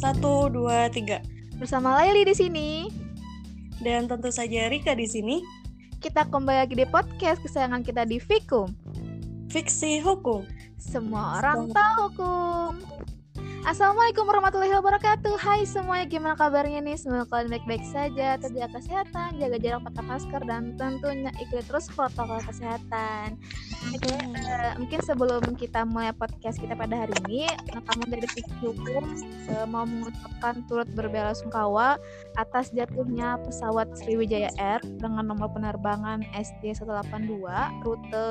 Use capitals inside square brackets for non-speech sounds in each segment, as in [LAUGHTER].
Satu, dua, tiga. Bersama Laili di sini. Dan tentu saja Rika di sini. Kita kembali lagi di podcast kesayangan kita di Fikum. Fiksi hukum. Semua orang tahu hukum. Assalamualaikum warahmatullahi wabarakatuh. Hai semuanya gimana kabarnya nih? Semoga kalian baik-baik saja Tetap kesehatan Jaga jarak pakai masker Dan tentunya ikuti terus protokol kesehatan. Oke uh, Mungkin sebelum kita mulai podcast kita pada hari ini Kami dari Fikri Hukum uh, Mau mengucapkan turut berbela sungkawa Atas jatuhnya pesawat Sriwijaya Air Dengan nomor penerbangan ST182 Rute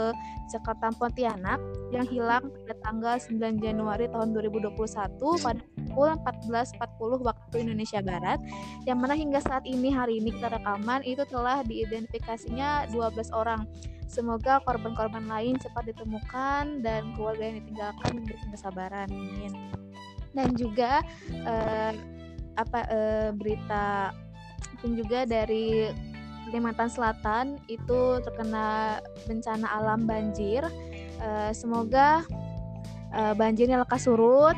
Jakarta Pontianak Yang hilang pada tanggal 9 Januari tahun 2021 pada pukul 14.40 waktu Indonesia Barat yang mana hingga saat ini hari ini kita rekaman itu telah diidentifikasinya 12 orang semoga korban-korban lain cepat ditemukan dan keluarga yang ditinggalkan diberi kesabaran amin dan juga eh, apa eh, berita dan juga dari Kalimantan Selatan itu terkena bencana alam banjir. Uh, semoga uh, banjirnya lekas surut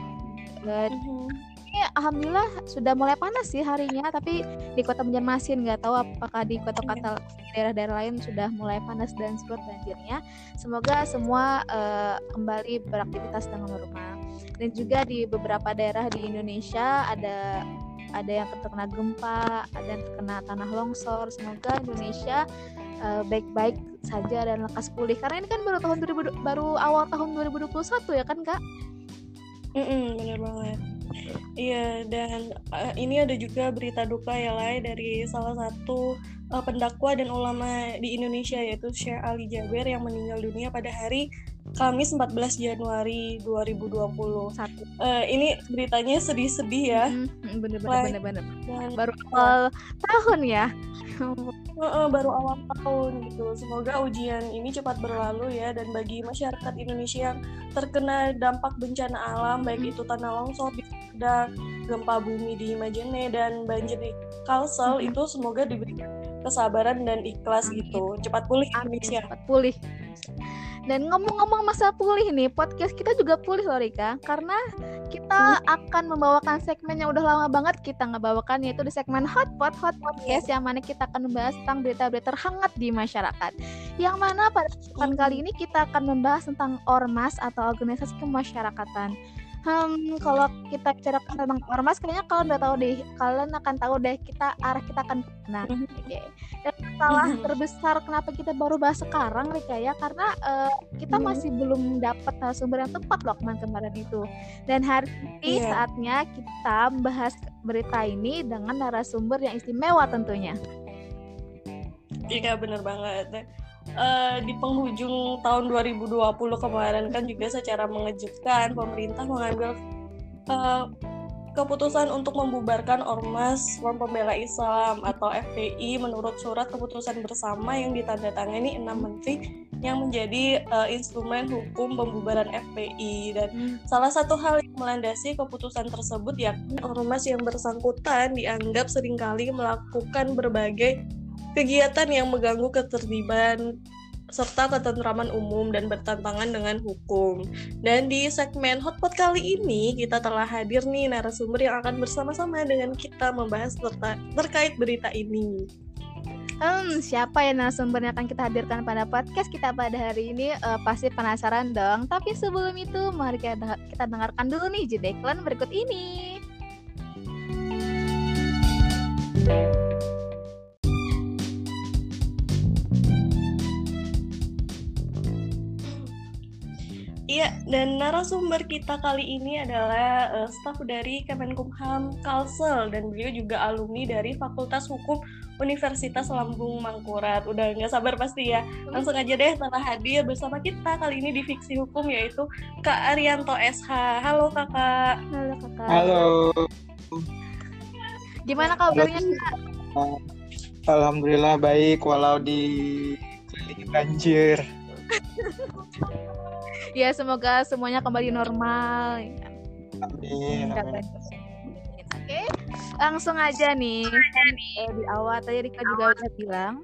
dan mm-hmm. ini alhamdulillah sudah mulai panas sih harinya tapi di kota Banjarmasin nggak tahu apakah di kota-kota daerah-daerah lain sudah mulai panas dan surut banjirnya semoga semua uh, kembali beraktivitas dengan normal dan juga di beberapa daerah di Indonesia ada ada yang terkena gempa, ada yang terkena tanah longsor. Semoga Indonesia uh, baik-baik saja dan lekas pulih. Karena ini kan baru tahun 2000, baru awal tahun 2021 ya kan, Kak? Mm -mm, bener banget. Iya, dan uh, ini ada juga berita duka ya lah dari salah satu uh, pendakwa dan ulama di Indonesia yaitu Syekh Ali Jaber yang meninggal dunia pada hari Kamis 14 Januari 2020. Satu. Uh, ini beritanya sedih-sedih ya. Hmm, bener bener bener bener. Baru awal tahun ya. uh, uh, baru awal tahun gitu. Semoga ujian ini cepat berlalu ya dan bagi masyarakat Indonesia yang terkena dampak bencana alam baik hmm. itu tanah longsor di gempa bumi di Majene dan banjir di Kalsel hmm. itu semoga diberikan kesabaran dan ikhlas Amin. gitu. Cepat pulih Indonesia. Cepat pulih. Dan ngomong-ngomong masa pulih nih, podcast kita juga pulih loh Rika Karena kita akan membawakan segmen yang udah lama banget kita ngebawakan Yaitu di segmen Hotpot, Hot Podcast Yang mana kita akan membahas tentang berita-berita terhangat di masyarakat Yang mana pada kesempatan kali ini kita akan membahas tentang Ormas atau organisasi kemasyarakatan Hmm, kalau kita bicara tentang ormas, kayaknya kalian udah tahu deh, kalian akan tahu deh kita arah kita akan nah, oke. Okay. Dan masalah terbesar kenapa kita baru bahas sekarang, Rika ya, karena uh, kita masih belum dapat sumber yang tepat loh kemarin-kemarin itu. Dan hari ini yeah. saatnya kita membahas berita ini dengan narasumber yang istimewa tentunya. Iya bener banget uh, di penghujung tahun 2020 kemarin kan juga secara mengejutkan pemerintah mengambil uh, keputusan untuk membubarkan Ormas Front Pembela Islam atau FPI menurut surat keputusan bersama yang ditandatangani enam menteri yang menjadi uh, instrumen hukum pembubaran FPI dan hmm. salah satu hal yang melandasi keputusan tersebut yakni ormas yang bersangkutan dianggap sering kali melakukan berbagai kegiatan yang mengganggu ketertiban serta ketentraman umum dan bertentangan dengan hukum. Dan di segmen Hotpot kali ini kita telah hadir nih narasumber yang akan bersama-sama dengan kita membahas terta- terkait berita ini. Hmm, siapa ya narasumber yang akan kita hadirkan pada podcast kita pada hari ini? Uh, pasti penasaran dong. Tapi sebelum itu, mari kita, kita dengarkan dulu nih jeda iklan berikut ini. Iya, dan narasumber kita kali ini adalah uh, staf dari Kemenkumham Kalsel dan beliau juga alumni dari Fakultas Hukum Universitas Lambung Mangkurat. Udah nggak sabar pasti ya. Langsung aja deh telah hadir bersama kita kali ini di Fiksi Hukum yaitu Kak Arianto SH. Halo Kakak. Halo Kakak. Halo. Gimana kabarnya Kak? Alhamdulillah baik walau di banjir. [LAUGHS] ya semoga semuanya kembali normal amin, amin. Oke, langsung aja nih. Kan, eh, di awal tadi Rika juga udah bilang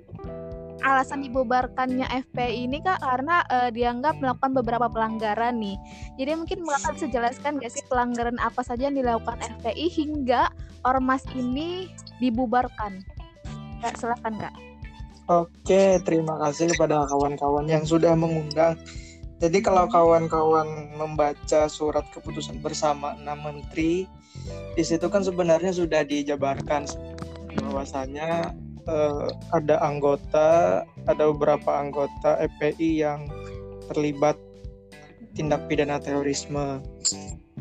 alasan dibubarkannya FPI ini kak karena uh, dianggap melakukan beberapa pelanggaran nih. Jadi mungkin kakak bisa jelaskan gak sih pelanggaran apa saja yang dilakukan FPI hingga ormas ini dibubarkan? Kak, silakan kak. Oke, terima kasih kepada kawan-kawan yang sudah mengundang. Jadi kalau kawan-kawan membaca surat keputusan bersama enam menteri, di situ kan sebenarnya sudah dijabarkan bahwasanya uh, ada anggota, ada beberapa anggota FPI yang terlibat tindak pidana terorisme.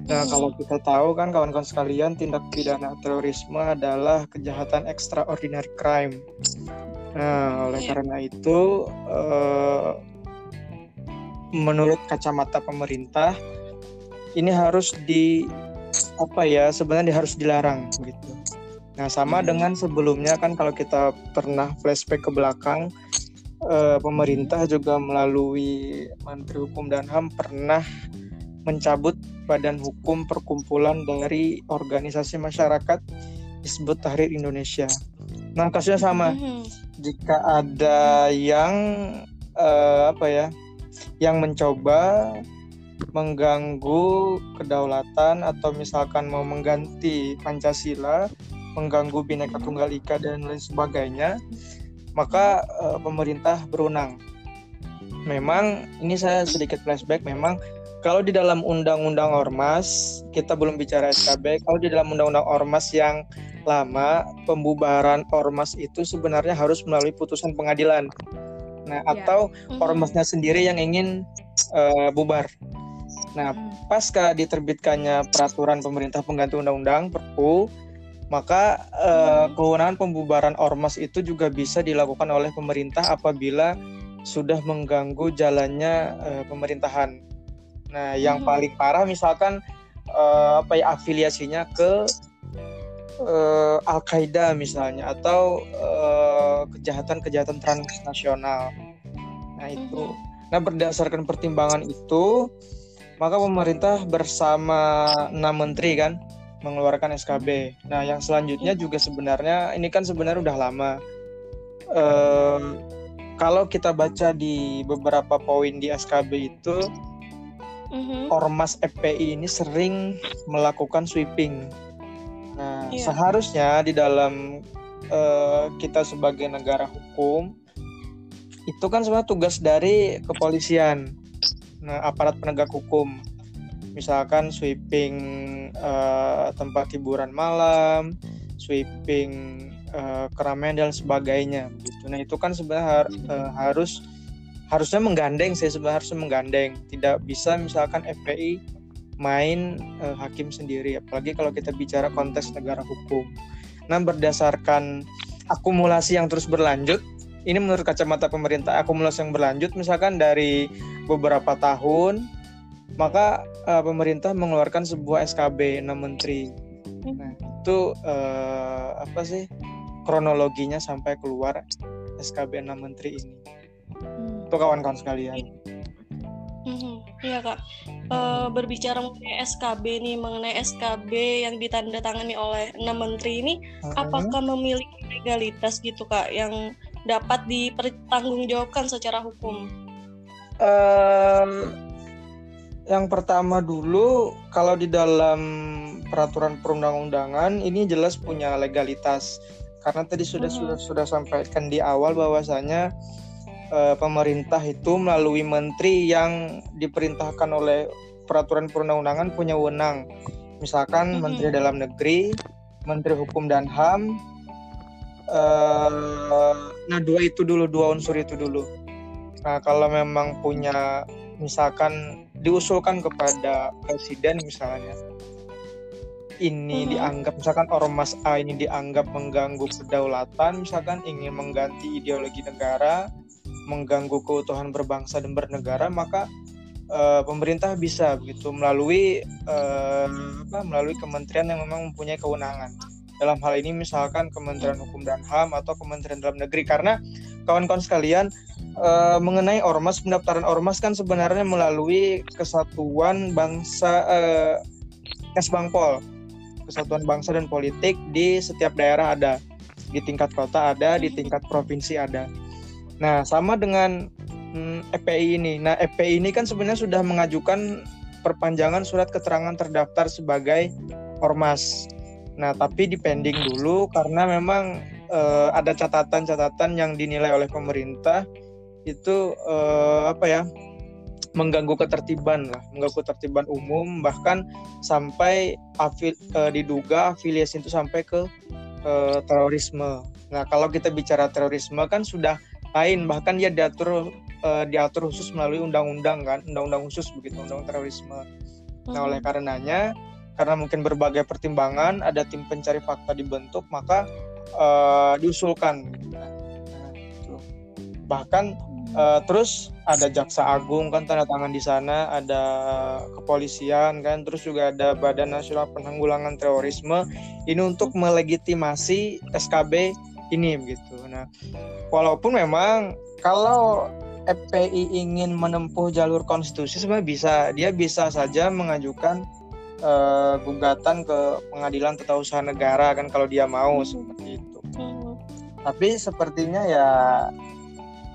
Nah, hmm. kalau kita tahu kan kawan-kawan sekalian, tindak pidana terorisme adalah kejahatan extraordinary crime. Nah, oleh yeah. karena itu, uh, menurut kacamata pemerintah, ini harus di apa ya? Sebenarnya harus dilarang gitu. Nah, sama hmm. dengan sebelumnya kan kalau kita pernah flashback ke belakang, eh, pemerintah juga melalui Menteri Hukum dan HAM pernah mencabut badan hukum perkumpulan dari organisasi masyarakat disebut Tahrir Indonesia. Nah, kasusnya sama. Hmm. Jika ada yang eh, apa ya? Yang mencoba mengganggu kedaulatan atau misalkan mau mengganti Pancasila mengganggu bineka tunggal ika dan lain sebagainya, maka uh, pemerintah berwenang. Memang ini saya sedikit flashback. Memang kalau di dalam undang-undang ormas kita belum bicara SKB. Kalau di dalam undang-undang ormas yang lama pembubaran ormas itu sebenarnya harus melalui putusan pengadilan. Nah, ya. atau mm-hmm. ormasnya sendiri yang ingin uh, bubar. Nah, mm. pasca diterbitkannya peraturan pemerintah pengganti undang-undang Perpu maka uh, kewenangan pembubaran ormas itu juga bisa dilakukan oleh pemerintah apabila sudah mengganggu jalannya uh, pemerintahan. Nah, yang hmm. paling parah misalkan uh, apa ya afiliasinya ke uh, Al Qaeda misalnya atau kejahatan-kejahatan uh, transnasional. Nah itu. Nah berdasarkan pertimbangan itu, maka pemerintah bersama enam menteri kan mengeluarkan SKB. Nah, yang selanjutnya iya. juga sebenarnya ini kan sebenarnya udah lama. Um, kalau kita baca di beberapa poin di SKB itu, mm-hmm. ormas FPI ini sering melakukan sweeping. Yeah. seharusnya di dalam uh, kita sebagai negara hukum itu kan sebenarnya tugas dari kepolisian, nah aparat penegak hukum misalkan sweeping uh, tempat hiburan malam, sweeping uh, keramaian dan sebagainya gitu. Nah, itu kan sebenarnya har uh, harus harusnya menggandeng saya sebenarnya harusnya menggandeng. Tidak bisa misalkan FPI main uh, hakim sendiri apalagi kalau kita bicara konteks negara hukum. Nah, berdasarkan akumulasi yang terus berlanjut ini menurut kacamata pemerintah akumulasi yang berlanjut misalkan dari beberapa tahun maka uh, pemerintah mengeluarkan sebuah SKB enam menteri. Nah, itu uh, apa sih kronologinya sampai keluar SKB enam menteri ini. Hmm. Itu kawan-kawan sekalian. Hmm, iya kak. Uh, berbicara mengenai SKB nih, mengenai SKB yang ditandatangani oleh enam menteri ini, uh -huh. apakah memiliki legalitas gitu kak, yang dapat dipertanggungjawabkan secara hukum? Um, yang pertama dulu kalau di dalam peraturan perundang-undangan ini jelas punya legalitas karena tadi sudah hmm. sudah sudah sampaikan di awal bahwasanya e, pemerintah itu melalui menteri yang diperintahkan oleh peraturan perundang-undangan punya wewenang misalkan hmm. menteri dalam negeri menteri hukum dan ham e, nah dua itu dulu dua unsur itu dulu nah kalau memang punya misalkan diusulkan kepada presiden misalnya ini hmm. dianggap misalkan ormas A ini dianggap mengganggu kedaulatan misalkan ingin mengganti ideologi negara mengganggu keutuhan berbangsa dan bernegara maka uh, pemerintah bisa begitu melalui uh, apa melalui kementerian yang memang mempunyai kewenangan. Dalam hal ini misalkan Kementerian Hukum dan HAM atau Kementerian Dalam Negeri. Karena kawan-kawan sekalian uh, mengenai ormas pendaftaran ormas kan sebenarnya melalui kesatuan bangsa uh, Kesbangpol kesatuan bangsa dan politik di setiap daerah ada. Di tingkat kota ada di tingkat provinsi ada Nah, sama dengan hmm, EPI ini. Nah, EPI ini kan sebenarnya sudah mengajukan perpanjangan surat keterangan terdaftar sebagai ormas. Nah, tapi dipending dulu karena memang uh, ada catatan-catatan yang dinilai oleh pemerintah itu uh, apa ya mengganggu ketertiban lah, mengganggu ketertiban umum bahkan sampai afil, uh, diduga afiliasi itu sampai ke uh, terorisme. Nah, kalau kita bicara terorisme kan sudah lain bahkan dia diatur uh, diatur khusus melalui undang-undang kan, undang-undang khusus begitu, undang terorisme. Nah, oleh hmm. karenanya karena mungkin berbagai pertimbangan ada tim pencari fakta dibentuk maka uh, diusulkan. Nah, gitu. Bahkan uh, terus ada jaksa agung kan tanda tangan di sana, ada kepolisian kan, terus juga ada Badan Nasional Penanggulangan Terorisme ini untuk melegitimasi SKB ini begitu. Nah, walaupun memang kalau FPI ingin menempuh jalur konstitusi sebenarnya bisa, dia bisa saja mengajukan uh, gugatan ke pengadilan tata usaha negara kan kalau dia mau hmm. seperti itu. Hmm. Tapi sepertinya ya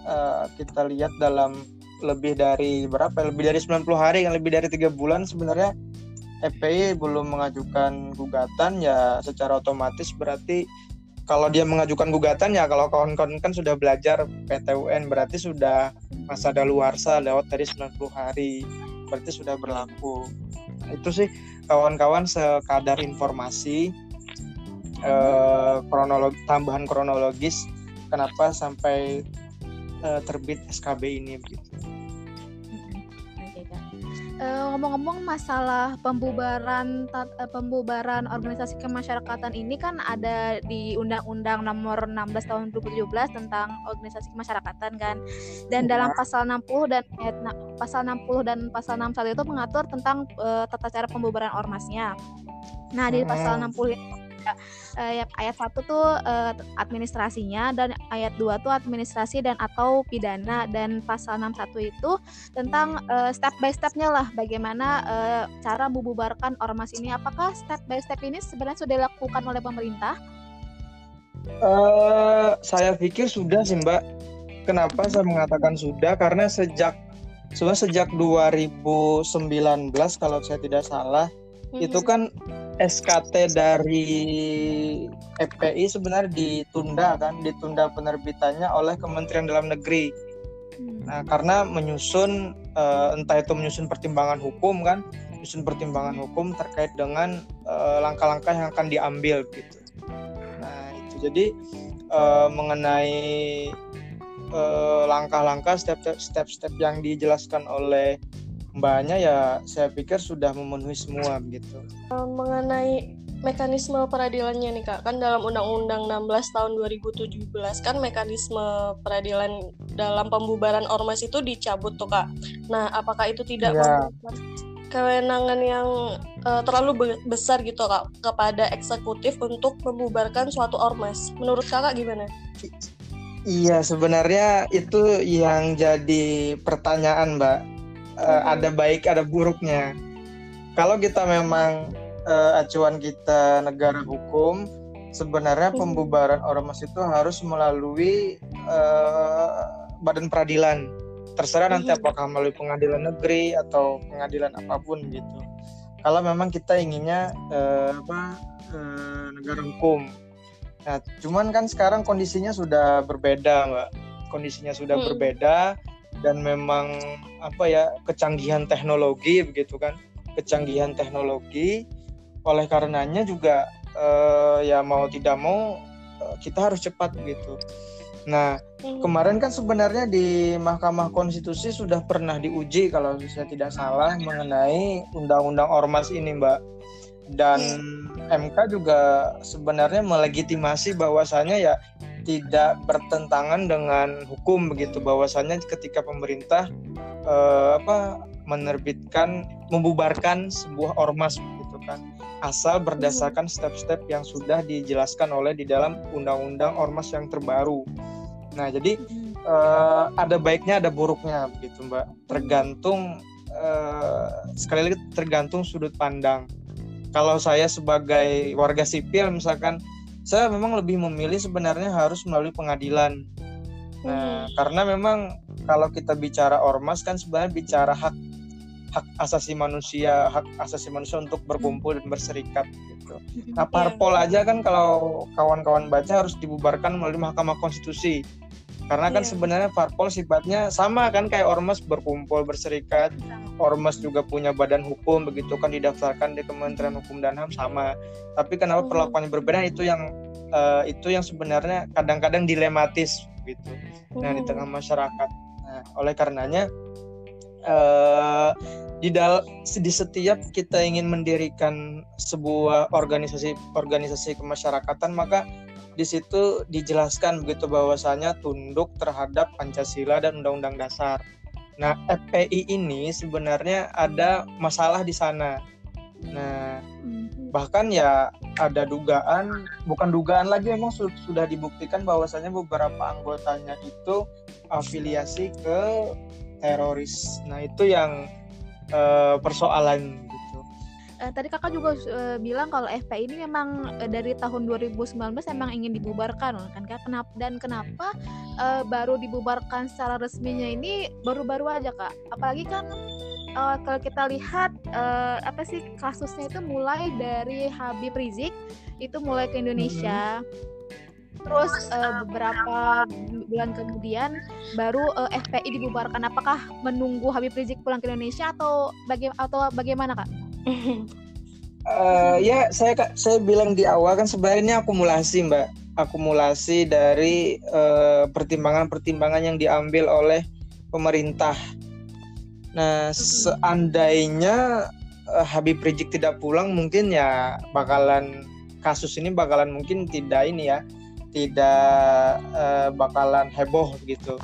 uh, kita lihat dalam lebih dari berapa? Lebih dari 90 hari kan lebih dari tiga bulan sebenarnya FPI belum mengajukan gugatan ya secara otomatis berarti kalau dia mengajukan gugatan ya kalau kawan-kawan kan sudah belajar PTUN berarti sudah masa daluarsa lewat dari 90 hari berarti sudah berlaku itu sih kawan-kawan sekadar informasi eh, kronologi tambahan kronologis kenapa sampai eh, terbit SKB ini begitu. Eh, ngomong-ngomong masalah pembubaran uh, pembubaran organisasi kemasyarakatan ini kan ada di Undang-Undang Nomor 16 Tahun 2017 tentang organisasi kemasyarakatan kan. Dan dalam iya. pasal 60 dan eh, pasal 60 dan pasal 61 itu mengatur tentang uh, tata cara pembubaran ormasnya. Nah, di pasal 60 ini uh, ayat satu tuh uh, administrasinya dan ayat 2 tuh administrasi dan atau pidana dan pasal 61 itu tentang uh, step by stepnya lah bagaimana uh, cara membubarkan ormas ini apakah step by step ini sebenarnya sudah dilakukan oleh pemerintah? Uh, saya pikir sudah sih Mbak. Kenapa saya mengatakan sudah? Karena sejak sudah sejak 2019 kalau saya tidak salah hmm. itu kan SKT dari FPI sebenarnya ditunda kan, ditunda penerbitannya oleh Kementerian Dalam Negeri. Hmm. Nah, karena menyusun uh, entah itu menyusun pertimbangan hukum kan, menyusun pertimbangan hukum terkait dengan eh, langkah-langkah uh, yang akan diambil gitu. Nah, itu jadi uh, mengenai langkah-langkah step-step yang dijelaskan oleh mbaknya ya saya pikir sudah memenuhi semua begitu. Mengenai mekanisme peradilannya nih kak, kan dalam Undang-Undang 16 tahun 2017 kan mekanisme peradilan dalam pembubaran ormas itu dicabut tuh kak. Nah apakah itu tidak ya. kewenangan yang uh, terlalu besar gitu kak kepada eksekutif untuk membubarkan suatu ormas? Menurut kakak gimana? Iya sebenarnya itu yang jadi pertanyaan mbak uh, ada baik ada buruknya. Kalau kita memang uh, acuan kita negara hukum, sebenarnya pembubaran ormas itu harus melalui uh, badan peradilan. Terserah nanti apakah melalui pengadilan negeri atau pengadilan apa pun gitu. Kalau memang kita inginnya uh, apa uh, negara hukum. Nah, cuman kan sekarang kondisinya sudah berbeda, Mbak. Kondisinya sudah hmm. berbeda dan memang apa ya kecanggihan teknologi begitu kan kecanggihan teknologi oleh karenanya juga uh, ya mau tidak mau uh, kita harus cepat begitu nah hmm. kemarin kan sebenarnya di Mahkamah Konstitusi sudah pernah diuji kalau saya tidak salah mengenai undang-undang ormas ini mbak dan MK hmm. juga sebenarnya melegitimasi bahwasanya ya tidak bertentangan dengan hukum begitu bahwasanya ketika pemerintah eh, apa menerbitkan membubarkan sebuah ormas begitu kan asal berdasarkan step-step yang sudah dijelaskan oleh di dalam undang-undang ormas yang terbaru. Nah, jadi eh, ada baiknya ada buruknya begitu, Mbak. Tergantung eh, sekali lagi tergantung sudut pandang. Kalau saya sebagai warga sipil misalkan saya memang lebih memilih sebenarnya harus melalui pengadilan Nah, karena memang kalau kita bicara ormas kan sebenarnya bicara hak hak asasi manusia, hak asasi manusia untuk berkumpul dan berserikat gitu. Nah, parpol aja kan kalau kawan-kawan baca harus dibubarkan melalui Mahkamah Konstitusi. Karena kan Iya. sebenarnya parpol sifatnya sama kan kayak ormas berkumpul berserikat, ormas juga punya badan hukum begitu kan didaftarkan di Kementerian Hukum dan HAM sama. Tapi kenapa Mhm. perlakuannya berbeda itu yang eh, itu yang sebenarnya kadang-kadang dilematis gitu. Nah, di tengah masyarakat. Nah, oleh karenanya eh di dal di setiap kita ingin mendirikan sebuah organisasi organisasi kemasyarakatan maka di situ dijelaskan begitu bahwasanya tunduk terhadap Pancasila dan Undang-Undang Dasar. Nah, FPI ini sebenarnya ada masalah di sana. Nah, bahkan ya ada dugaan, bukan dugaan lagi memang su- sudah dibuktikan bahwasanya beberapa anggotanya itu afiliasi ke teroris. Nah, itu yang eh, persoalan Eh, tadi kakak juga eh, bilang kalau FPI ini memang eh, dari tahun 2019 memang ingin dibubarkan kan kak? Kenapa dan kenapa eh, baru dibubarkan secara resminya ini baru-baru aja kak? Apalagi kan eh, kalau kita lihat eh, apa sih kasusnya itu mulai dari Habib Rizik itu mulai ke Indonesia. Terus eh, beberapa bulan kemudian baru eh, FPI dibubarkan. Apakah menunggu Habib Rizik pulang ke Indonesia atau baga- atau bagaimana kak? Eh, ya saya saya bilang di awal kan sebenarnya akumulasi mbak. Akumulasi dari eh, pertimbangan-pertimbangan yang diambil oleh pemerintah. Nah seandainya eh, Habib Rizik tidak pulang mungkin ya bakalan kasus ini bakalan mungkin tidak ini ya tidak eh, bakalan heboh gitu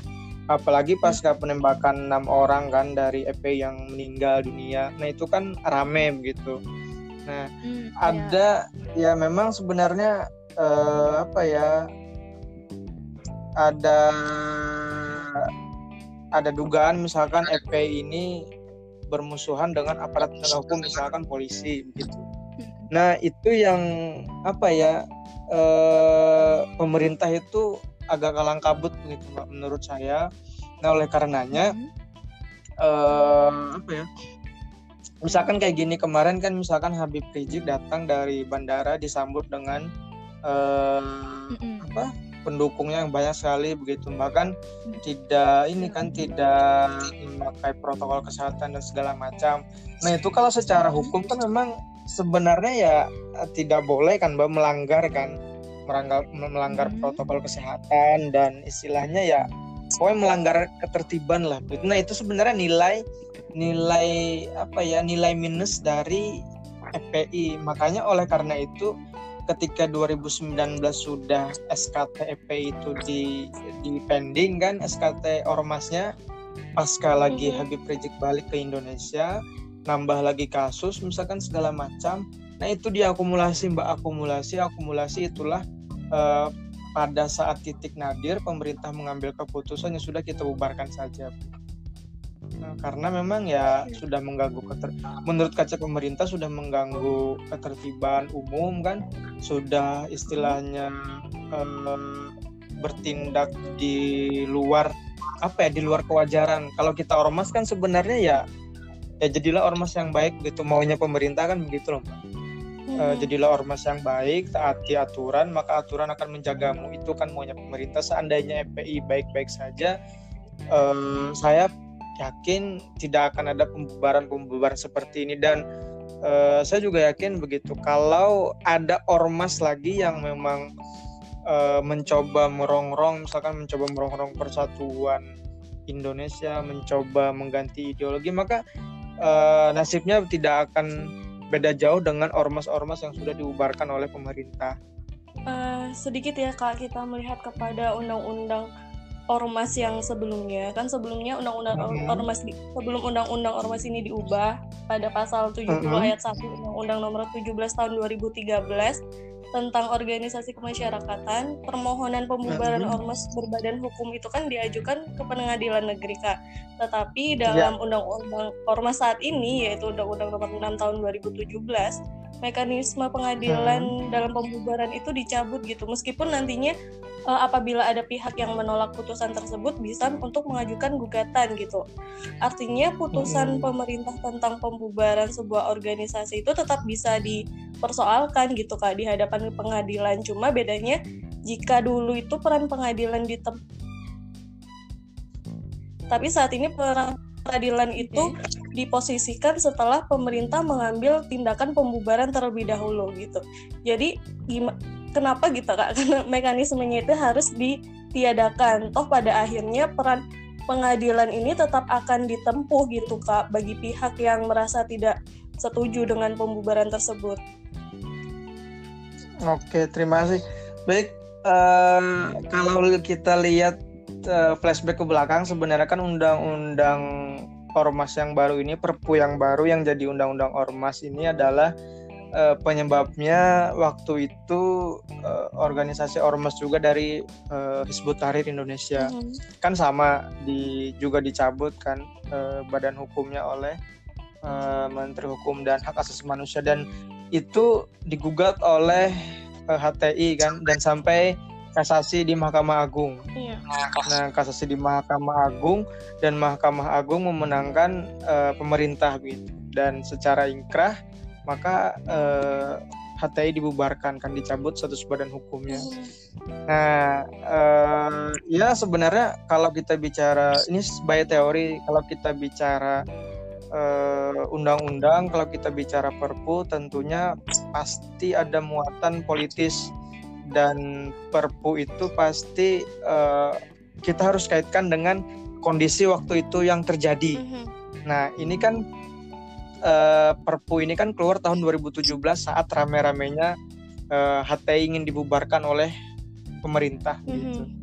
apalagi pasca penembakan enam orang kan dari EP yang meninggal dunia nah itu kan rame begitu nah Hmm, ya. ada ya memang sebenarnya eh, apa ya ada ada dugaan misalkan FPI ini bermusuhan dengan aparat penegak hukum misalkan polisi begitu. Nah itu yang apa ya eh, pemerintah itu agak kalang kabut begitu Mbak, menurut saya. Nah oleh karenanya Hmm. eh, apa ya misalkan kayak gini kemarin kan misalkan Habib Rizik datang dari bandara disambut dengan eh, Mm-mm. apa pendukungnya yang banyak sekali begitu bahkan tidak ini kan tidak memakai protokol kesehatan dan segala macam nah itu kalau secara hukum kan memang sebenarnya ya eh, tidak boleh kan mbak melanggar kan melanggar melanggar Hmm. protokol kesehatan dan istilahnya ya pokoknya melanggar ketertiban lah nah itu sebenarnya nilai nilai apa ya nilai minus dari FPI makanya oleh karena itu ketika 2019 sudah SKT FPI itu di di pending kan SKT ormasnya pasca lagi Mhm. Habib Rizik balik ke Indonesia nambah lagi kasus misalkan segala macam nah itu diakumulasi mbak akumulasi akumulasi itulah eh, pada saat titik nadir pemerintah mengambil keputusan yang sudah kita bubarkan saja. Nah, karena memang ya sudah mengganggu keter menurut kaca pemerintah sudah mengganggu ketertiban umum kan? Sudah istilahnya eh, bertindak di luar apa ya di luar kewajaran. Kalau kita ormas kan sebenarnya ya ya jadilah ormas yang baik gitu maunya pemerintah kan begitu loh Mbak. Eh, jadilah ormas yang baik taati aturan maka aturan akan menjagamu. Itu kan maunya pemerintah. Seandainya FPI baik-baik saja em, saya yakin tidak akan ada pembubaran-pembubaran seperti ini. Dan eh, saya juga yakin begitu kalau ada ormas lagi yang memang eh, mencoba merongrong misalkan mencoba merongrong persatuan Indonesia mencoba mengganti ideologi maka eh, nasibnya tidak akan beda jauh dengan ormas-ormas yang sudah diubarkan oleh pemerintah. Eh, sedikit ya kak kita melihat kepada undang-undang ormas yang sebelumnya kan sebelumnya undang-undang or- Mhm. ormas di- sebelum undang-undang ormas ini diubah pada pasal 70 Mhm. ayat 1 undang-undang nomor 17 tahun 2013 tentang organisasi kemasyarakatan permohonan pembubaran Mhm. ormas berbadan hukum itu kan diajukan ke pengadilan negeri kak tetapi dalam undang-undang ormas saat ini yaitu undang-undang nomor 6 tahun 2017 mekanisme pengadilan dalam pembubaran itu dicabut gitu. Meskipun nantinya uh, apabila ada pihak yang menolak putusan tersebut bisa untuk mengajukan gugatan gitu. Artinya putusan Hmm. pemerintah tentang pembubaran sebuah organisasi itu tetap bisa dipersoalkan gitu kak di hadapan pengadilan. Cuma bedanya jika dulu itu peran pengadilan di tapi saat ini peran pengadilan itu diposisikan setelah pemerintah mengambil tindakan pembubaran terlebih dahulu gitu. Jadi kenapa gitu Kak? [LAUGHS] Karena mekanismenya itu harus ditiadakan. Toh pada akhirnya peran pengadilan ini tetap akan ditempuh gitu Kak bagi pihak yang merasa tidak setuju dengan pembubaran tersebut. Oke, terima kasih. Baik, eh, kalau kita lihat eh, flashback ke belakang, sebenarnya kan undang-undang ormas yang baru ini, Perpu yang baru yang jadi undang-undang ormas ini adalah eh, penyebabnya waktu itu eh, organisasi ormas juga dari eh, Hizbut Tahrir Indonesia Mhm. kan sama di juga dicabut kan eh, badan hukumnya oleh eh, Menteri Hukum dan Hak Asasi Manusia dan itu digugat oleh eh, HTI kan dan sampai kasasi di Mahkamah Agung. Iya. Nah, kasasi di Mahkamah Agung dan Mahkamah Agung memenangkan eh, pemerintah gitu. Dan secara ingkrah maka eh, HTI dibubarkan kan dicabut status badan hukumnya. Mhm. Nah, eh, ya sebenarnya kalau kita bicara ini by teori, kalau kita bicara undang-undang, kalau kita bicara Perpu, tentunya pasti ada muatan politis dan Perpu itu pasti eh, kita harus kaitkan dengan kondisi waktu itu yang terjadi. Mhm. Nah, ini kan eh, Perpu ini kan keluar tahun 2017 saat rame-ramenya eh, HTI ingin dibubarkan oleh pemerintah gitu. Mhm.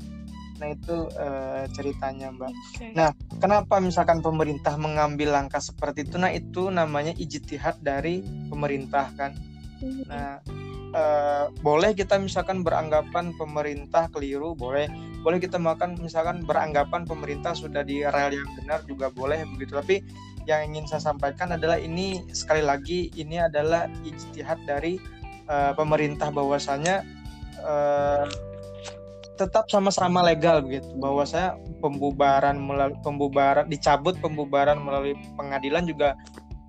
Nah, itu eh, ceritanya, Mbak. Oke. Nah, Kenapa misalkan pemerintah mengambil langkah seperti itu? Nah, itu namanya ijtihad dari pemerintah kan. Mhm. Nah, eh, boleh kita misalkan beranggapan pemerintah keliru, boleh. Boleh kita makan misalkan beranggapan pemerintah sudah di rel yang benar juga boleh begitu. Tapi yang ingin saya sampaikan adalah ini sekali lagi ini adalah ijtihad dari eh, pemerintah bahwasanya eh, tetap sama-sama legal begitu. Bahwasanya pembubaran melalui pembubaran dicabut pembubaran melalui pengadilan juga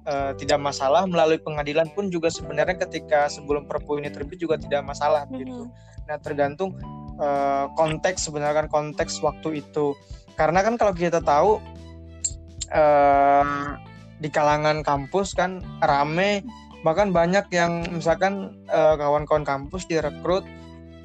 eh, tidak masalah melalui pengadilan pun juga sebenarnya ketika sebelum perpu ini terbit juga tidak masalah begitu. Mhm. Nah tergantung eh, konteks sebenarnya kan konteks waktu itu. Karena kan kalau kita tahu eh, di kalangan kampus kan rame bahkan banyak yang misalkan eh, kawan-kawan kampus direkrut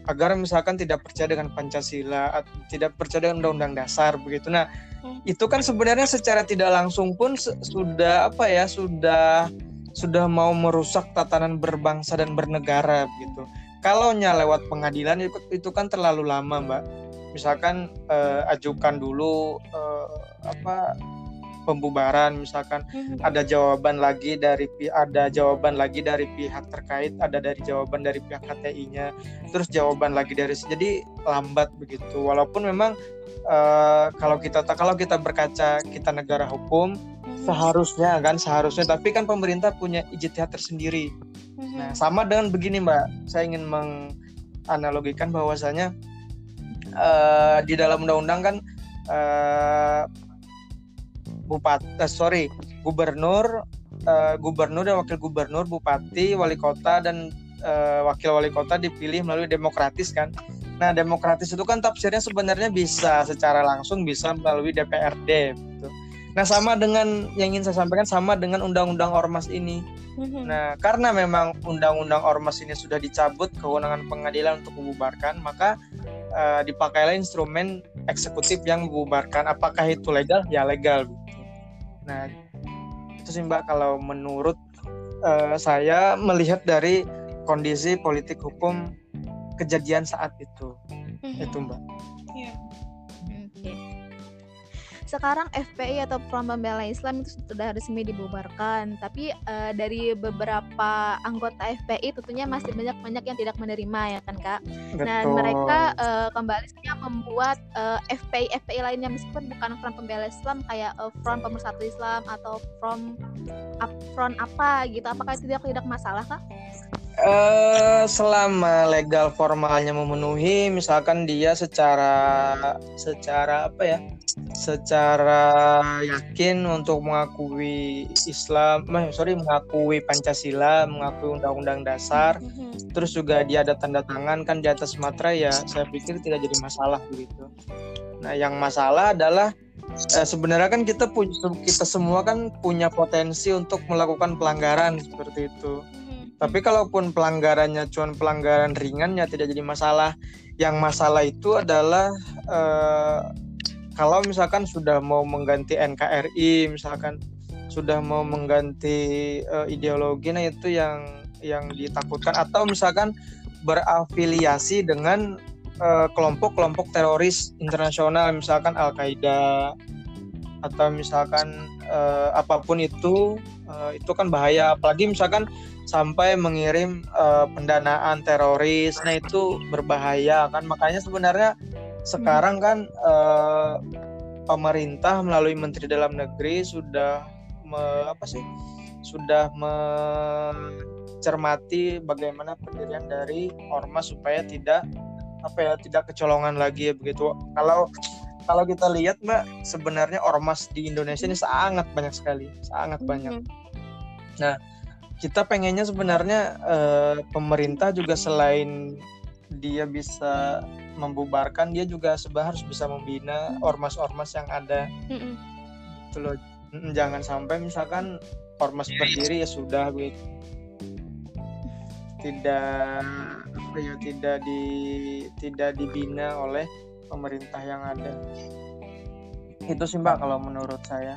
agar misalkan tidak percaya dengan Pancasila atau tidak percaya dengan Undang-Undang Dasar begitu. Nah. Itu kan sebenarnya secara tidak langsung pun sudah apa ya sudah sudah mau merusak tatanan berbangsa dan bernegara begitu. Kalau nya lewat pengadilan itu, itu kan terlalu lama, Mbak. Misalkan eh, ajukan dulu eh, apa pembubaran misalkan Mhm. ada jawaban lagi dari ada jawaban lagi dari pihak terkait, ada dari jawaban dari pihak HTI-nya, terus jawaban lagi dari jadi lambat begitu. Walaupun memang eh, kalau kita kalau kita berkaca kita negara hukum seharusnya kan seharusnya tapi kan pemerintah punya ijtihad tersendiri. Mhm. Nah, sama dengan begini, Mbak. Saya ingin menganalogikan bahwasanya eh, di dalam undang-undang kan eh, bupati, eh, sorry, gubernur, eh, gubernur dan wakil gubernur, bupati, wali kota dan eh, wakil wali kota dipilih melalui demokratis kan. Nah, demokratis itu kan tafsirnya sebenarnya bisa secara langsung bisa melalui DPRD. Gitu. Nah, sama dengan yang ingin saya sampaikan sama dengan undang-undang ormas ini. Mhm. Nah, karena memang undang-undang ormas ini sudah dicabut kewenangan pengadilan untuk membubarkan, maka eh, dipakailah instrumen eksekutif yang membubarkan. Apakah itu legal? Ya legal. gitu. Nah, itu sih Mbak kalau menurut eh, saya melihat dari kondisi politik hukum kejadian saat itu. Mhm. Itu Mbak. Iya. Oke. sekarang FPI atau Front Pembela Islam itu sudah resmi dibubarkan. Tapi uh, dari beberapa anggota FPI tentunya masih banyak banyak yang tidak menerima ya kan kak. Betul. Dan mereka uh, kembali membuat uh, FPI FPI lainnya meskipun bukan Front Pembela Islam kayak uh, Front Pemersatu Islam atau Front Front apa gitu. Apakah itu tidak tidak masalah kak? Uh, selama legal formalnya memenuhi, misalkan dia secara secara apa ya, secara yakin untuk mengakui Islam, eh, sorry mengakui Pancasila, mengakui Undang-Undang Dasar, mm-hmm. terus juga dia ada tanda tangan kan di atas matra ya, saya pikir tidak jadi masalah begitu. Nah, yang masalah adalah eh, sebenarnya kan kita punya kita semua kan punya potensi untuk melakukan pelanggaran seperti itu. Tapi kalaupun pelanggarannya cuma pelanggaran ringan ya tidak jadi masalah. Yang masalah itu adalah uh, kalau misalkan sudah mau mengganti NKRI, misalkan sudah mau mengganti uh, ideologi, nah itu yang yang ditakutkan. Atau misalkan berafiliasi dengan eh, kelompok-kelompok teroris internasional, misalkan Al Qaeda atau misalkan uh, apa pun itu, uh, itu kan bahaya. Apalagi misalkan sampai mengirim uh, pendanaan teroris. Nah, itu berbahaya kan. Makanya sebenarnya sekarang kan uh, pemerintah melalui Menteri Dalam Negeri sudah me, apa sih? Sudah mencermati bagaimana pendirian dari ormas supaya tidak apa ya tidak kecolongan lagi ya begitu. Kalau kalau kita lihat Mbak, sebenarnya ormas di Indonesia ini sangat banyak sekali, sangat banyak. Nah, kita pengennya sebenarnya uh, pemerintah juga selain dia bisa membubarkan dia juga sebenarnya harus bisa membina ormas-ormas yang ada. Mm jangan sampai misalkan ormas iya, iya. berdiri ya sudah gitu tidak apa ya tidak di tidak dibina oleh pemerintah yang ada. Itu sih mbak kalau menurut saya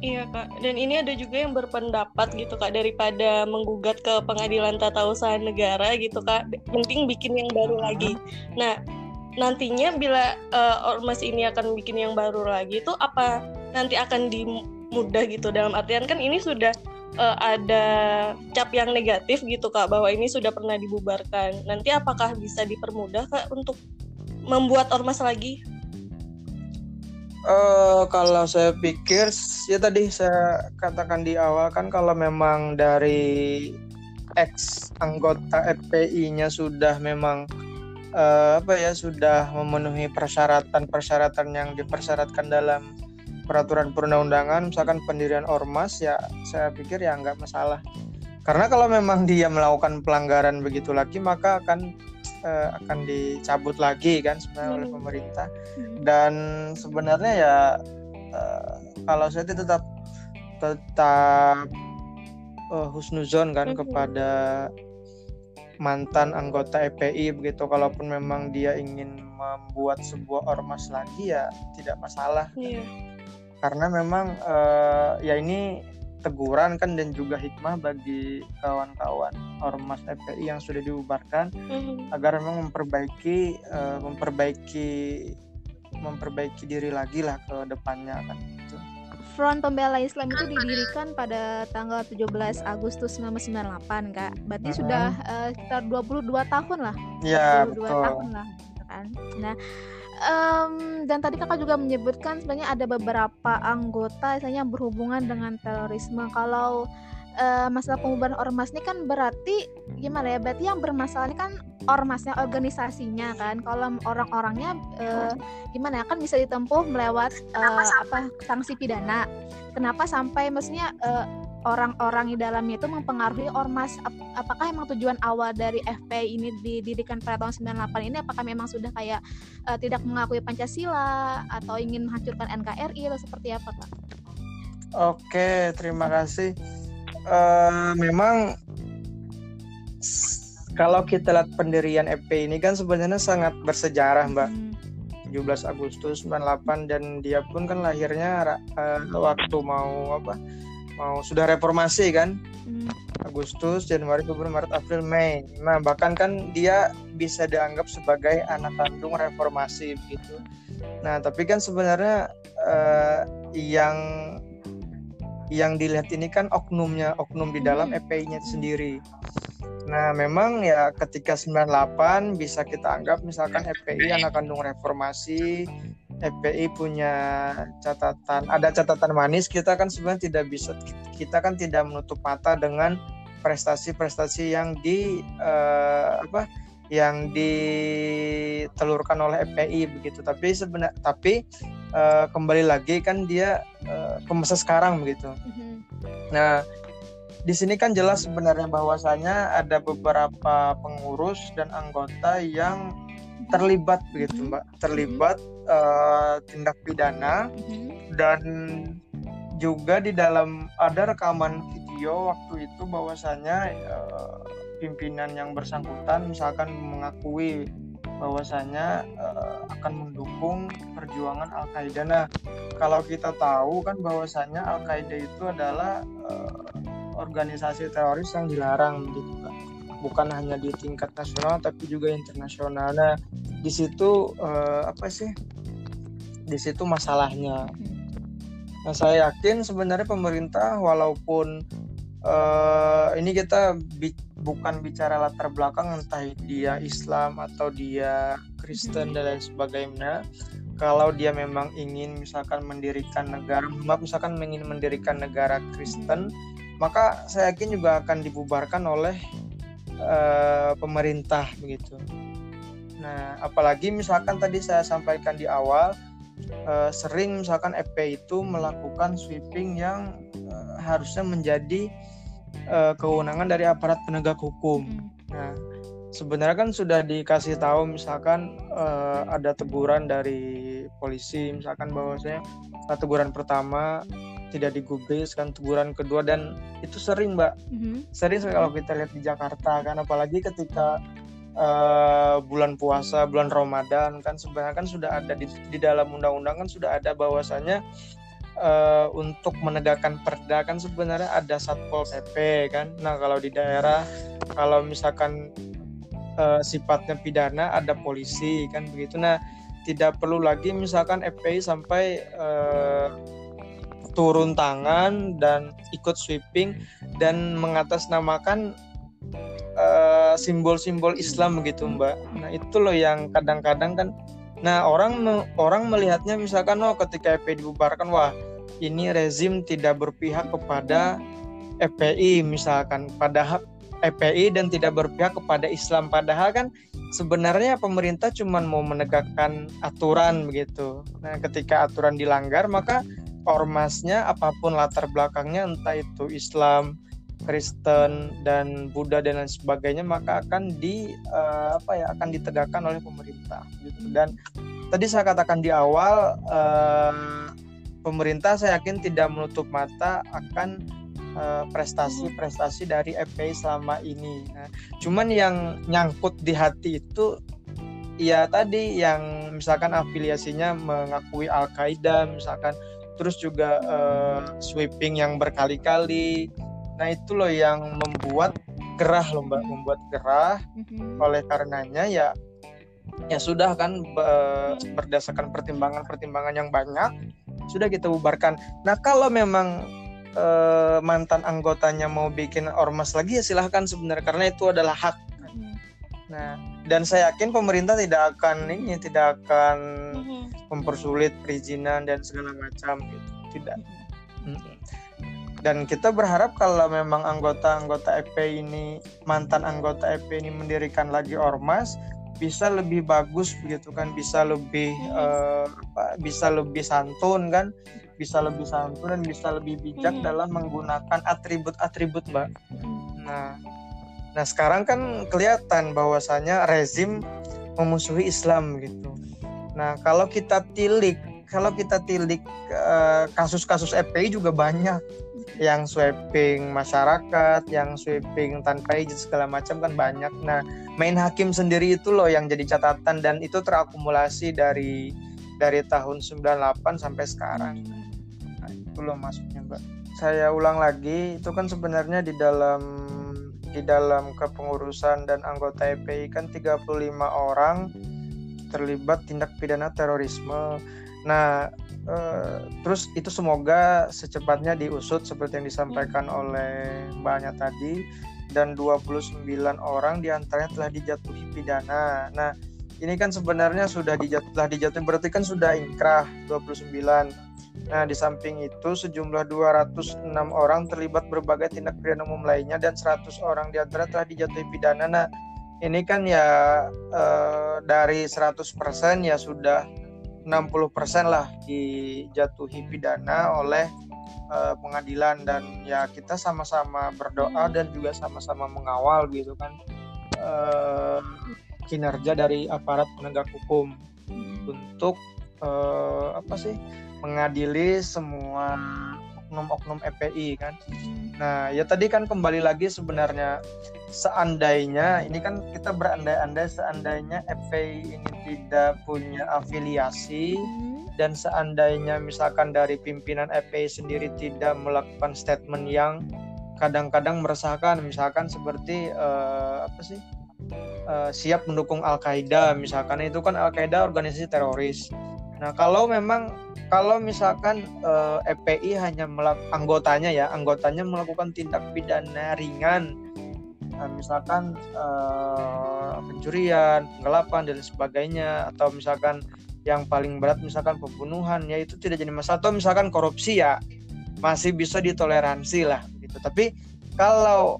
Iya kak, dan ini ada juga yang berpendapat gitu kak daripada menggugat ke pengadilan tata usaha negara gitu kak, penting bikin yang baru lagi. Nah nantinya bila uh, ormas ini akan bikin yang baru lagi itu apa nanti akan dimudah gitu dalam artian kan ini sudah uh, ada cap yang negatif gitu kak bahwa ini sudah pernah dibubarkan. Nanti apakah bisa dipermudah kak untuk membuat ormas lagi? Uh, kalau saya pikir ya tadi saya katakan di awal kan kalau memang dari ex anggota FPI-nya sudah memang uh, apa ya sudah memenuhi persyaratan-persyaratan yang dipersyaratkan dalam peraturan perundang-undangan misalkan pendirian ormas ya saya pikir ya nggak masalah. Karena kalau memang dia melakukan pelanggaran begitu lagi maka akan uh, akan dicabut lagi kan sebenarnya oleh hmm. pemerintah hmm. dan sebenarnya ya uh, kalau saya tetap tetap uh, husnuzon kan hmm. kepada mantan anggota EPI begitu kalaupun memang dia ingin membuat sebuah ormas lagi ya tidak masalah yeah. karena memang uh, ya ini teguran kan dan juga hikmah bagi kawan-kawan ormas FPI yang sudah dibubarkan mm-hmm. agar memang memperbaiki uh, memperbaiki memperbaiki diri lagi lah ke depannya kan gitu. Front Pembela Islam itu didirikan pada tanggal 17 Agustus 1998 Kak. Berarti uh-huh. sudah uh, sekitar 22 tahun lah. Iya, 22 betul. tahun lah gitu kan. Nah, um, dan tadi kakak juga menyebutkan sebenarnya ada beberapa anggota misalnya berhubungan dengan terorisme. Kalau uh, masalah pembubaran ormas ini kan berarti gimana ya? Berarti yang bermasalah ini kan ormasnya organisasinya kan? Kalau orang-orangnya uh, gimana ya? Kan bisa ditempuh melewat uh, apa sanksi pidana. Kenapa sampai maksudnya uh, orang-orang di dalamnya itu mempengaruhi ormas ap apakah emang tujuan awal dari FPI ini didirikan pada tahun 98 ini apakah memang sudah kayak uh, tidak mengakui Pancasila atau ingin menghancurkan NKRI atau seperti apa Kak? Oke, terima kasih. Uh, memang kalau kita lihat pendirian FPI ini kan sebenarnya sangat bersejarah, Mbak. Hmm. 17 Agustus 98 dan dia pun kan lahirnya uh, waktu mau apa? Mau sudah reformasi kan hmm. Agustus Januari Februari Maret April Mei nah bahkan kan dia bisa dianggap sebagai anak kandung reformasi begitu nah tapi kan sebenarnya uh, yang yang dilihat ini kan oknumnya oknum di dalam Hmm. EPI-nya sendiri. Nah, memang ya ketika 98 bisa kita anggap misalkan EPI anak kandung reformasi, EPI punya catatan, ada catatan manis, kita kan sebenarnya tidak bisa kita kan tidak menutup mata dengan prestasi-prestasi yang di eh, apa yang ditelurkan oleh EPI begitu. Tapi sebenarnya tapi eh, kembali lagi kan dia eh, ke masa sekarang begitu. Mhm. Nah, di sini kan jelas sebenarnya bahwasanya ada beberapa pengurus dan anggota yang terlibat begitu, Mhm. Mbak. Terlibat eh, tindak pidana Mhm. dan juga di dalam ada rekaman video waktu itu bahwasanya eh, pimpinan yang bersangkutan misalkan mengakui bahwasanya eh, akan mendukung perjuangan Al-Qaeda. Nah, kalau kita tahu kan bahwasanya Al-Qaeda itu adalah eh, organisasi teroris yang dilarang gitu. Bukan hanya di tingkat nasional tapi juga internasional. Nah, di situ eh, apa sih? Di situ masalahnya. Nah, saya yakin sebenarnya pemerintah walaupun eh, ini kita bi- bukan bicara latar belakang entah dia Islam atau dia Kristen dan lain sebagainya. Kalau dia memang ingin misalkan mendirikan negara, maaf, misalkan ingin mendirikan negara Kristen, maka saya yakin juga akan dibubarkan oleh eh, pemerintah begitu. Nah, apalagi misalkan tadi saya sampaikan di awal eh, sering misalkan EP itu melakukan sweeping yang eh, harusnya menjadi eh, kewenangan dari aparat penegak hukum. Mhm. Nah, sebenarnya kan sudah dikasih tahu misalkan eh, ada teguran dari polisi misalkan bahwasanya teguran pertama tidak digubris kan teguran kedua dan itu sering mbak. Mhm. sering sekali kalau kita lihat di Jakarta kan apalagi ketika eh, bulan puasa bulan Ramadan kan sebenarnya kan sudah ada di, di dalam undang-undang kan sudah ada bahwasanya eh, untuk menegakkan perda kan sebenarnya ada satpol pp kan. Nah kalau di daerah kalau misalkan eh, sifatnya pidana ada polisi kan begitu. Nah tidak perlu lagi misalkan FPI sampai eh, turun tangan dan ikut sweeping dan mengatasnamakan eh, simbol-simbol Islam begitu Mbak. Nah itu loh yang kadang-kadang kan, nah orang orang melihatnya misalkan oh ketika FPI dibubarkan wah ini rezim tidak berpihak kepada FPI misalkan, padahal FPI dan tidak berpihak kepada Islam padahal kan sebenarnya pemerintah cuma mau menegakkan aturan begitu. Nah ketika aturan dilanggar maka ormasnya apa pun latar belakangnya entah itu Islam, Kristen dan Buddha dan lain sebagainya maka akan di eh, apa ya akan ditegakkan oleh pemerintah gitu dan tadi saya katakan di awal eh, pemerintah saya yakin tidak menutup mata akan eh, prestasi-prestasi dari FPI selama ini. Nah, cuman yang nyangkut di hati itu ya tadi yang misalkan afiliasinya mengakui Al Qaeda misalkan terus juga eh, sweeping yang berkali-kali. Nah itu loh yang membuat gerah loh mbak, membuat gerah. Mhm. Oleh karenanya ya ya sudah kan be- berdasarkan pertimbangan-pertimbangan yang banyak sudah kita bubarkan. Nah kalau memang eh, mantan anggotanya mau bikin ormas lagi ya silahkan sebenarnya karena itu adalah hak. Mhm. Nah dan saya yakin pemerintah tidak akan ini tidak akan Mhm. Mempersulit perizinan dan segala macam gitu tidak dan kita berharap kalau memang anggota-anggota EP ini mantan anggota EP ini mendirikan lagi ormas bisa lebih bagus begitu kan bisa lebih eh, apa bisa lebih santun kan bisa lebih santun dan bisa lebih bijak Mhm. dalam menggunakan atribut-atribut mbak Mhm. Nah, nah sekarang kan kelihatan bahwasanya rezim memusuhi Islam gitu. Nah, kalau kita tilik, kalau kita tilik eh, kasus-kasus FPI juga banyak yang sweeping masyarakat, yang sweeping tanpa izin segala macam kan banyak. Nah, main hakim sendiri itu loh yang jadi catatan dan itu terakumulasi dari dari tahun 98 sampai sekarang. Nah, itu loh maksudnya, Mbak. Saya ulang lagi, itu kan sebenarnya di dalam di dalam kepengurusan dan anggota EPI kan 35 orang terlibat tindak pidana terorisme. Nah, Uh, terus itu semoga secepatnya diusut seperti yang disampaikan hmm. oleh Mbaknya tadi dan 29 orang di antaranya telah dijatuhi pidana. Nah, ini kan sebenarnya sudah dijatuh, telah dijatuhi berarti kan sudah inkrah 29. Nah, di samping itu sejumlah 206 orang terlibat berbagai tindak pidana umum lainnya dan 100 orang di antara telah dijatuhi pidana. Nah, ini kan ya eh, dari 100% ya sudah 60% lah dijatuhi pidana oleh uh, pengadilan. Dan ya kita sama-sama berdoa dan juga sama-sama mengawal gitu kan uh, kinerja dari aparat penegak hukum untuk uh, apa sih mengadili semua oknum-oknum EPI kan. Nah, ya tadi kan kembali lagi sebenarnya seandainya ini kan kita berandai-andai seandainya EPI ini tidak punya afiliasi hmm. dan seandainya misalkan dari pimpinan EPI sendiri tidak melakukan statement yang kadang-kadang meresahkan misalkan seperti uh, apa sih uh, siap mendukung Al Qaeda misalkan itu kan Al Qaeda organisasi teroris. Nah kalau memang kalau misalkan eh, EPI hanya melak anggotanya ya anggotanya melakukan tindak pidana ringan. Uh, misalkan uh, pencurian penggelapan dan sebagainya atau misalkan yang paling berat misalkan pembunuhan ya itu tidak jadi masalah. Atau misalkan korupsi ya masih bisa ditoleransi lah gitu. Tapi kalau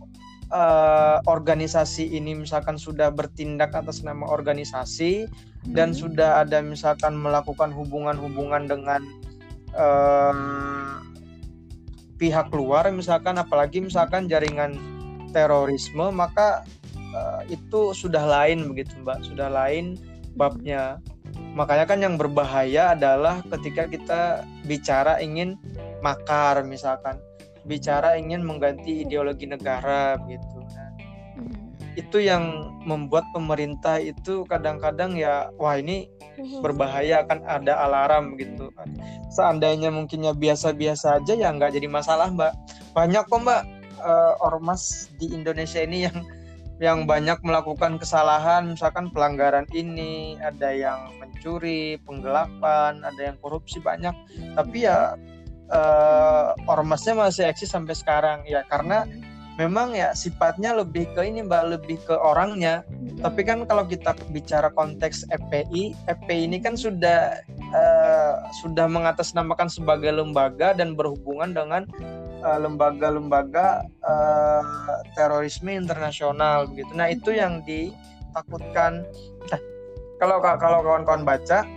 uh, organisasi ini misalkan sudah bertindak atas nama organisasi dan hmm. sudah ada misalkan melakukan hubungan-hubungan dengan uh, pihak luar misalkan apalagi misalkan jaringan terorisme maka uh, itu sudah lain begitu mbak. Sudah lain babnya. Makanya kan yang berbahaya adalah ketika kita bicara ingin makar misalkan bicara ingin mengganti ideologi negara begitu. Itu yang membuat pemerintah itu kadang-kadang ya wah ini mhm. berbahaya kan ada alarm gitu. Kan seandainya mungkinnya biasa-biasa aja ya nggak jadi masalah mbak. Banyak kok mbak uh, ormas di Indonesia ini yang yang banyak melakukan kesalahan. Misalkan pelanggaran ini ada yang mencuri penggelapan ada yang korupsi banyak. Tapi ya uh, ormasnya masih eksis sampai sekarang ya. Karena memang ya sifatnya lebih ke ini mbak lebih ke orangnya. Tapi kan kalau kita bicara konteks FPI FPI ini kan sudah uh, sudah mengatasnamakan sebagai lembaga dan berhubungan dengan eh, lembaga-lembaga uh, uh, terorisme internasional gitu. Nah itu yang ditakutkan. Nah, kalau kalau kawan-kawan baca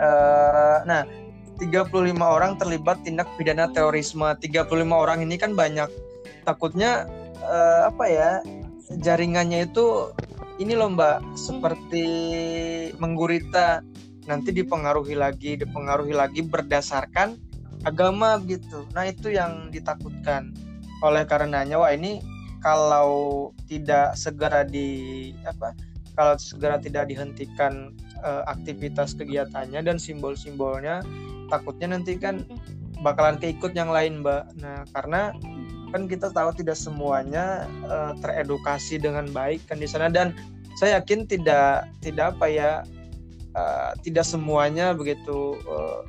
uh, nah 35 orang terlibat tindak pidana terorisme. 35 orang ini kan banyak. Takutnya uh, apa ya jaringannya itu ini loh mbak seperti menggurita. Nanti dipengaruhi lagi dipengaruhi lagi berdasarkan agama gitu. Nah itu yang ditakutkan. Oleh karenanya wah ini kalau tidak segera di apa kalau segera tidak dihentikan uh, aktivitas kegiatannya dan simbol-simbolnya takutnya nanti kan bakalan keikut yang lain mbak. Nah karena kan kita tahu tidak semuanya uh, teredukasi dengan baik kan di sana. Dan saya yakin tidak tidak apa ya uh, tidak semuanya begitu uh,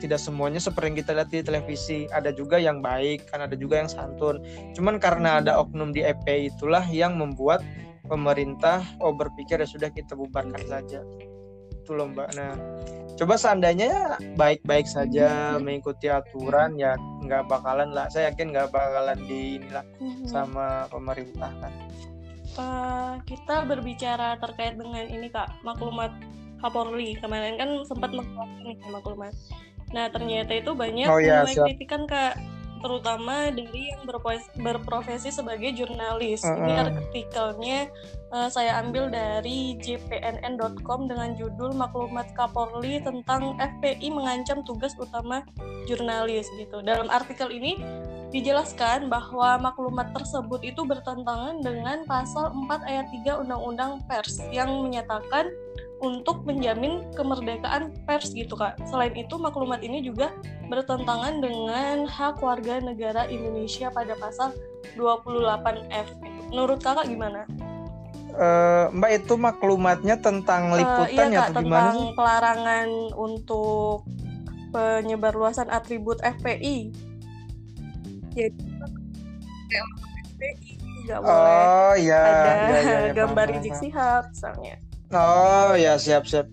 tidak semuanya seperti yang kita lihat di televisi. Ada juga yang baik kan ada juga yang santun. Cuman karena ada oknum di EP itulah yang membuat pemerintah oh berpikir ya sudah kita bubarkan saja itu loh mbak. Nah coba seandainya baik-baik saja mengikuti aturan ya nggak bakalan lah. Saya yakin nggak bakalan di inilah mm-hmm. sama pemerintah kan uh, kita berbicara terkait dengan ini kak maklumat Kapolri. Kemarin kan sempat mengeluarkan maklumat. Nah ternyata itu banyak oh, iya, mulai kritikan kak terutama dari yang berprofesi sebagai jurnalis. Uh -uh. Ini artikelnya uh, saya ambil dari jpnn.com dengan judul maklumat Kapolri tentang FPI mengancam tugas utama jurnalis gitu. Dalam artikel ini dijelaskan bahwa maklumat tersebut itu bertentangan dengan pasal 4 ayat 3 Undang-Undang Pers yang menyatakan untuk menjamin kemerdekaan pers gitu kak. Selain itu maklumat ini juga bertentangan dengan hak warga negara Indonesia pada pasal 28F. Menurut kakak gimana? Uh, Mbak itu maklumatnya tentang liputan uh, iya, ya atau gimana? Tentang pelarangan untuk penyebarluasan atribut FPI. Jadi FPI nggak boleh Oh iya. ada iya, iya, iya, [LAUGHS] gambar Rizik. Sihab misalnya. Oh ya siap siap.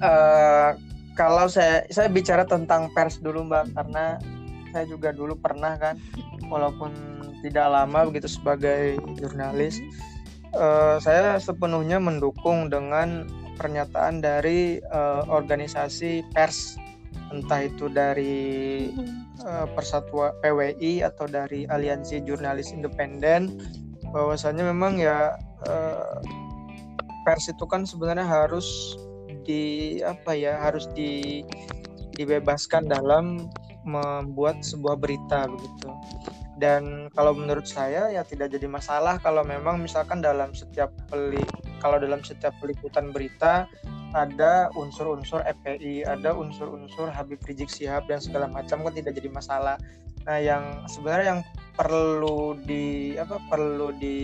Eh, kalau saya saya bicara tentang pers dulu mbak karena saya juga dulu pernah kan walaupun tidak lama begitu sebagai jurnalis eh, saya sepenuhnya mendukung dengan pernyataan dari eh, organisasi pers entah itu dari eh, Persatuan PWI atau dari Aliansi Jurnalis Independen bahwasanya memang ya eh, pers itu kan sebenarnya harus di apa ya harus di dibebaskan dalam membuat sebuah berita begitu dan kalau menurut saya ya tidak jadi masalah kalau memang misalkan dalam setiap peli kalau dalam setiap peliputan berita ada unsur-unsur FPI, ada unsur-unsur Habib Rizik Sihab dan segala macam kan tidak jadi masalah. Nah, yang sebenarnya yang perlu di apa perlu di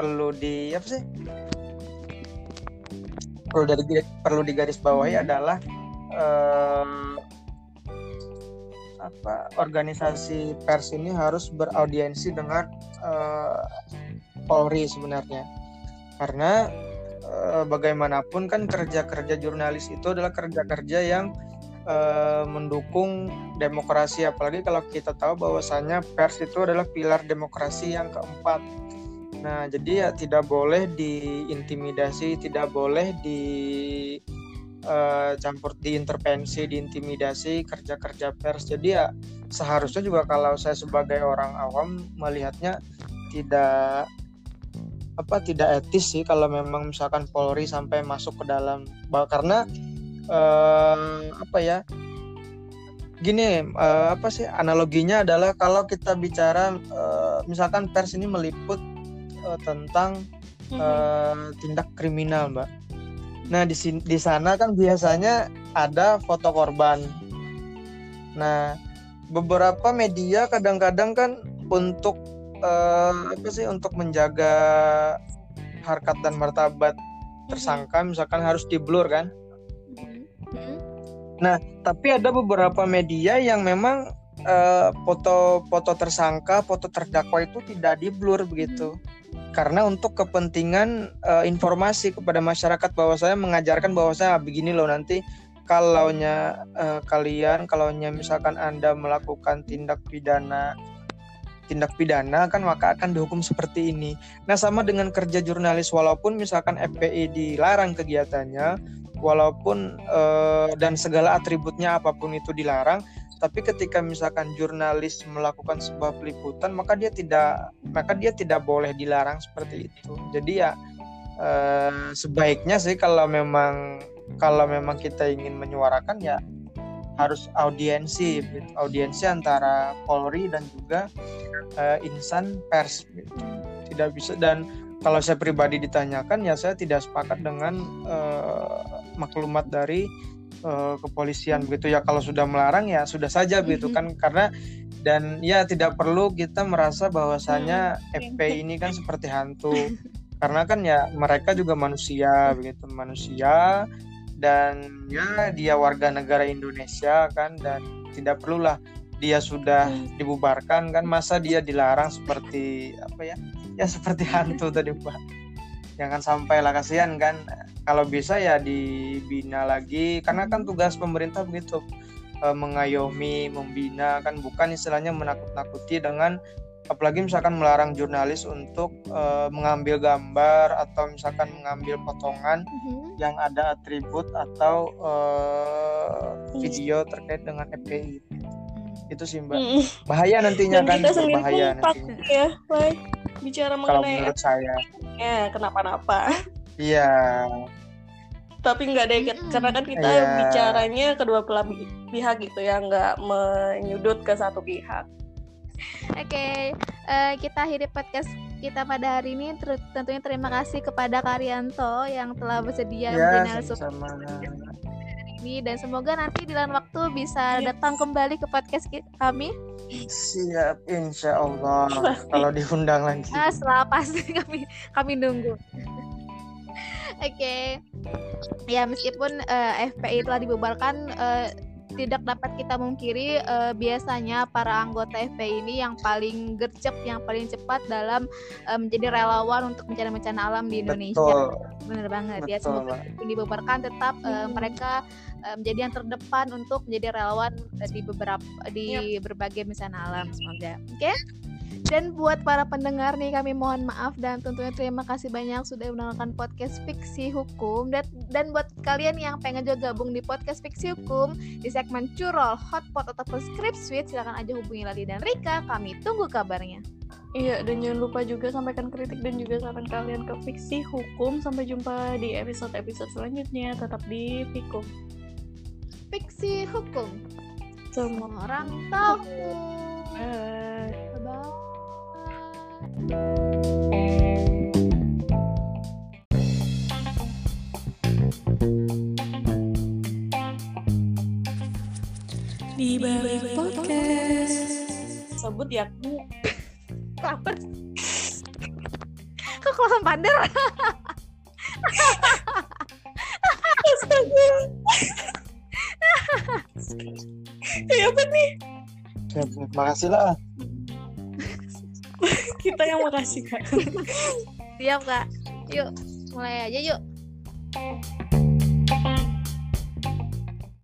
perlu di apa sih? Perlu dari perlu digarisbawahi adalah em, apa organisasi pers ini harus beraudiensi dengan eh, Polri sebenarnya. Karena eh, bagaimanapun kan kerja-kerja jurnalis itu adalah kerja-kerja yang mendukung demokrasi. Apalagi kalau kita tahu bahwasannya pers itu adalah pilar demokrasi yang keempat nah jadi ya tidak boleh diintimidasi tidak boleh di eh, campur diintervensi diintimidasi kerja-kerja pers. Jadi ya seharusnya juga kalau saya sebagai orang awam melihatnya tidak apa tidak etis sih kalau memang misalkan Polri sampai masuk ke dalam. Karena eh, apa ya gini eh, apa sih analoginya adalah kalau kita bicara eh, misalkan pers ini meliput eh, tentang eh, tindak kriminal mbak. Nah di di sana kan biasanya ada foto korban. Nah beberapa media kadang-kadang kan untuk eh, apa sih untuk menjaga harkat dan martabat tersangka misalkan harus diblur kan? Tapi ada beberapa media yang memang eh, foto-foto tersangka foto terdakwa itu tidak diblur begitu karena untuk kepentingan eh, informasi kepada masyarakat bahwa saya mengajarkan bahwa saya begini loh nanti kalaunya eh, kalian kalaunya misalkan anda melakukan tindak pidana tindak pidana kan maka akan dihukum seperti ini. Nah sama dengan kerja jurnalis walaupun misalkan FPI dilarang kegiatannya, walaupun eh, dan segala atributnya apa pun itu dilarang, tapi ketika misalkan jurnalis melakukan sebuah peliputan maka dia tidak maka dia tidak boleh dilarang seperti itu. Jadi ya eh, sebaiknya sih kalau memang kalau memang kita ingin menyuarakan ya harus audiensi gitu. audiensi antara Polri dan juga eh, insan pers gitu. tidak bisa dan kalau saya pribadi ditanyakan ya saya tidak sepakat dengan eh, maklumat dari eh, kepolisian begitu ya. Kalau sudah melarang ya sudah saja begitu kan karena dan ya tidak perlu kita merasa bahwasanya FPI ini kan seperti hantu. [LAUGHS] Karena kan ya mereka juga manusia begitu manusia. Dan ya dia warga negara Indonesia kan dan tidak perlulah dia sudah dibubarkan kan. Masa dia dilarang seperti apa ya? Ya seperti hantu tadi Pak. Jangan sampai lah kasihan kan kalau bisa ya dibina lagi karena kan tugas pemerintah begitu. Eh, mengayomi membina kan bukan istilahnya menakut-nakuti dengan apalagi misalkan melarang jurnalis untuk eh, mengambil gambar atau misalkan mengambil potongan yang ada atribut atau eh, video terkait dengan FPI itu sih mbak. Mm. bahaya nantinya Dan kan kita bahaya nantinya. ya, Wai. bicara kalau mengenai menurut saya. Ya kenapa-napa. iya Tapi nggak ada Mm-mm. karena kan kita Iya. bicaranya kedua belah pi- pihak gitu ya, nggak menyudut ke satu pihak. Oke, eh, kita akhiri podcast kita pada hari ini. Ter- tentunya terima kasih kepada Karyanto yang telah bersedia ya menjadi narasumber ini dan semoga nanti di lain waktu bisa Iya. datang kembali ke podcast ki- kami. siap insya Allah kalau diundang lagi Ah, setelah pasti kami kami nunggu. Oke. Ya meskipun eh, FPI telah dibubarkan eh, tidak dapat kita mungkiri eh, biasanya para anggota FPI ini yang paling gercep, yang paling cepat dalam eh, menjadi relawan untuk mencari bencana alam di Indonesia. Betul. Bener banget ya. Betul, Semoga Mbak. meskipun dibubarkan tetap Hmm. mereka menjadi yang terdepan untuk menjadi relawan di beberapa di berbagai bencana alam semoga. Oke. Dan buat para pendengar nih kami mohon maaf dan tentunya terima kasih banyak sudah menonton podcast Fiksi Hukum dan dan buat kalian yang pengen juga gabung di podcast Fiksi Hukum di segmen Curol, Hotpot ataupun Script Suite silakan aja hubungi Lali dan Rika. Kami tunggu kabarnya. Iya, dan jangan lupa juga sampaikan kritik dan juga saran kalian ke Fiksi Hukum. Sampai jumpa di episode-episode selanjutnya. Tetap di Fikum. Fiksi Hukum. Semua orang tahu. Bye. Bye-bye. Di balik podcast. Sebut ya. Apa? Kok kelasan pander? Astaga. [LAUGHS] ya apa nih? Ya, terima kasih lah. [LAUGHS] Kita yang makasih kak. Siap kak. Yuk, mulai aja yuk.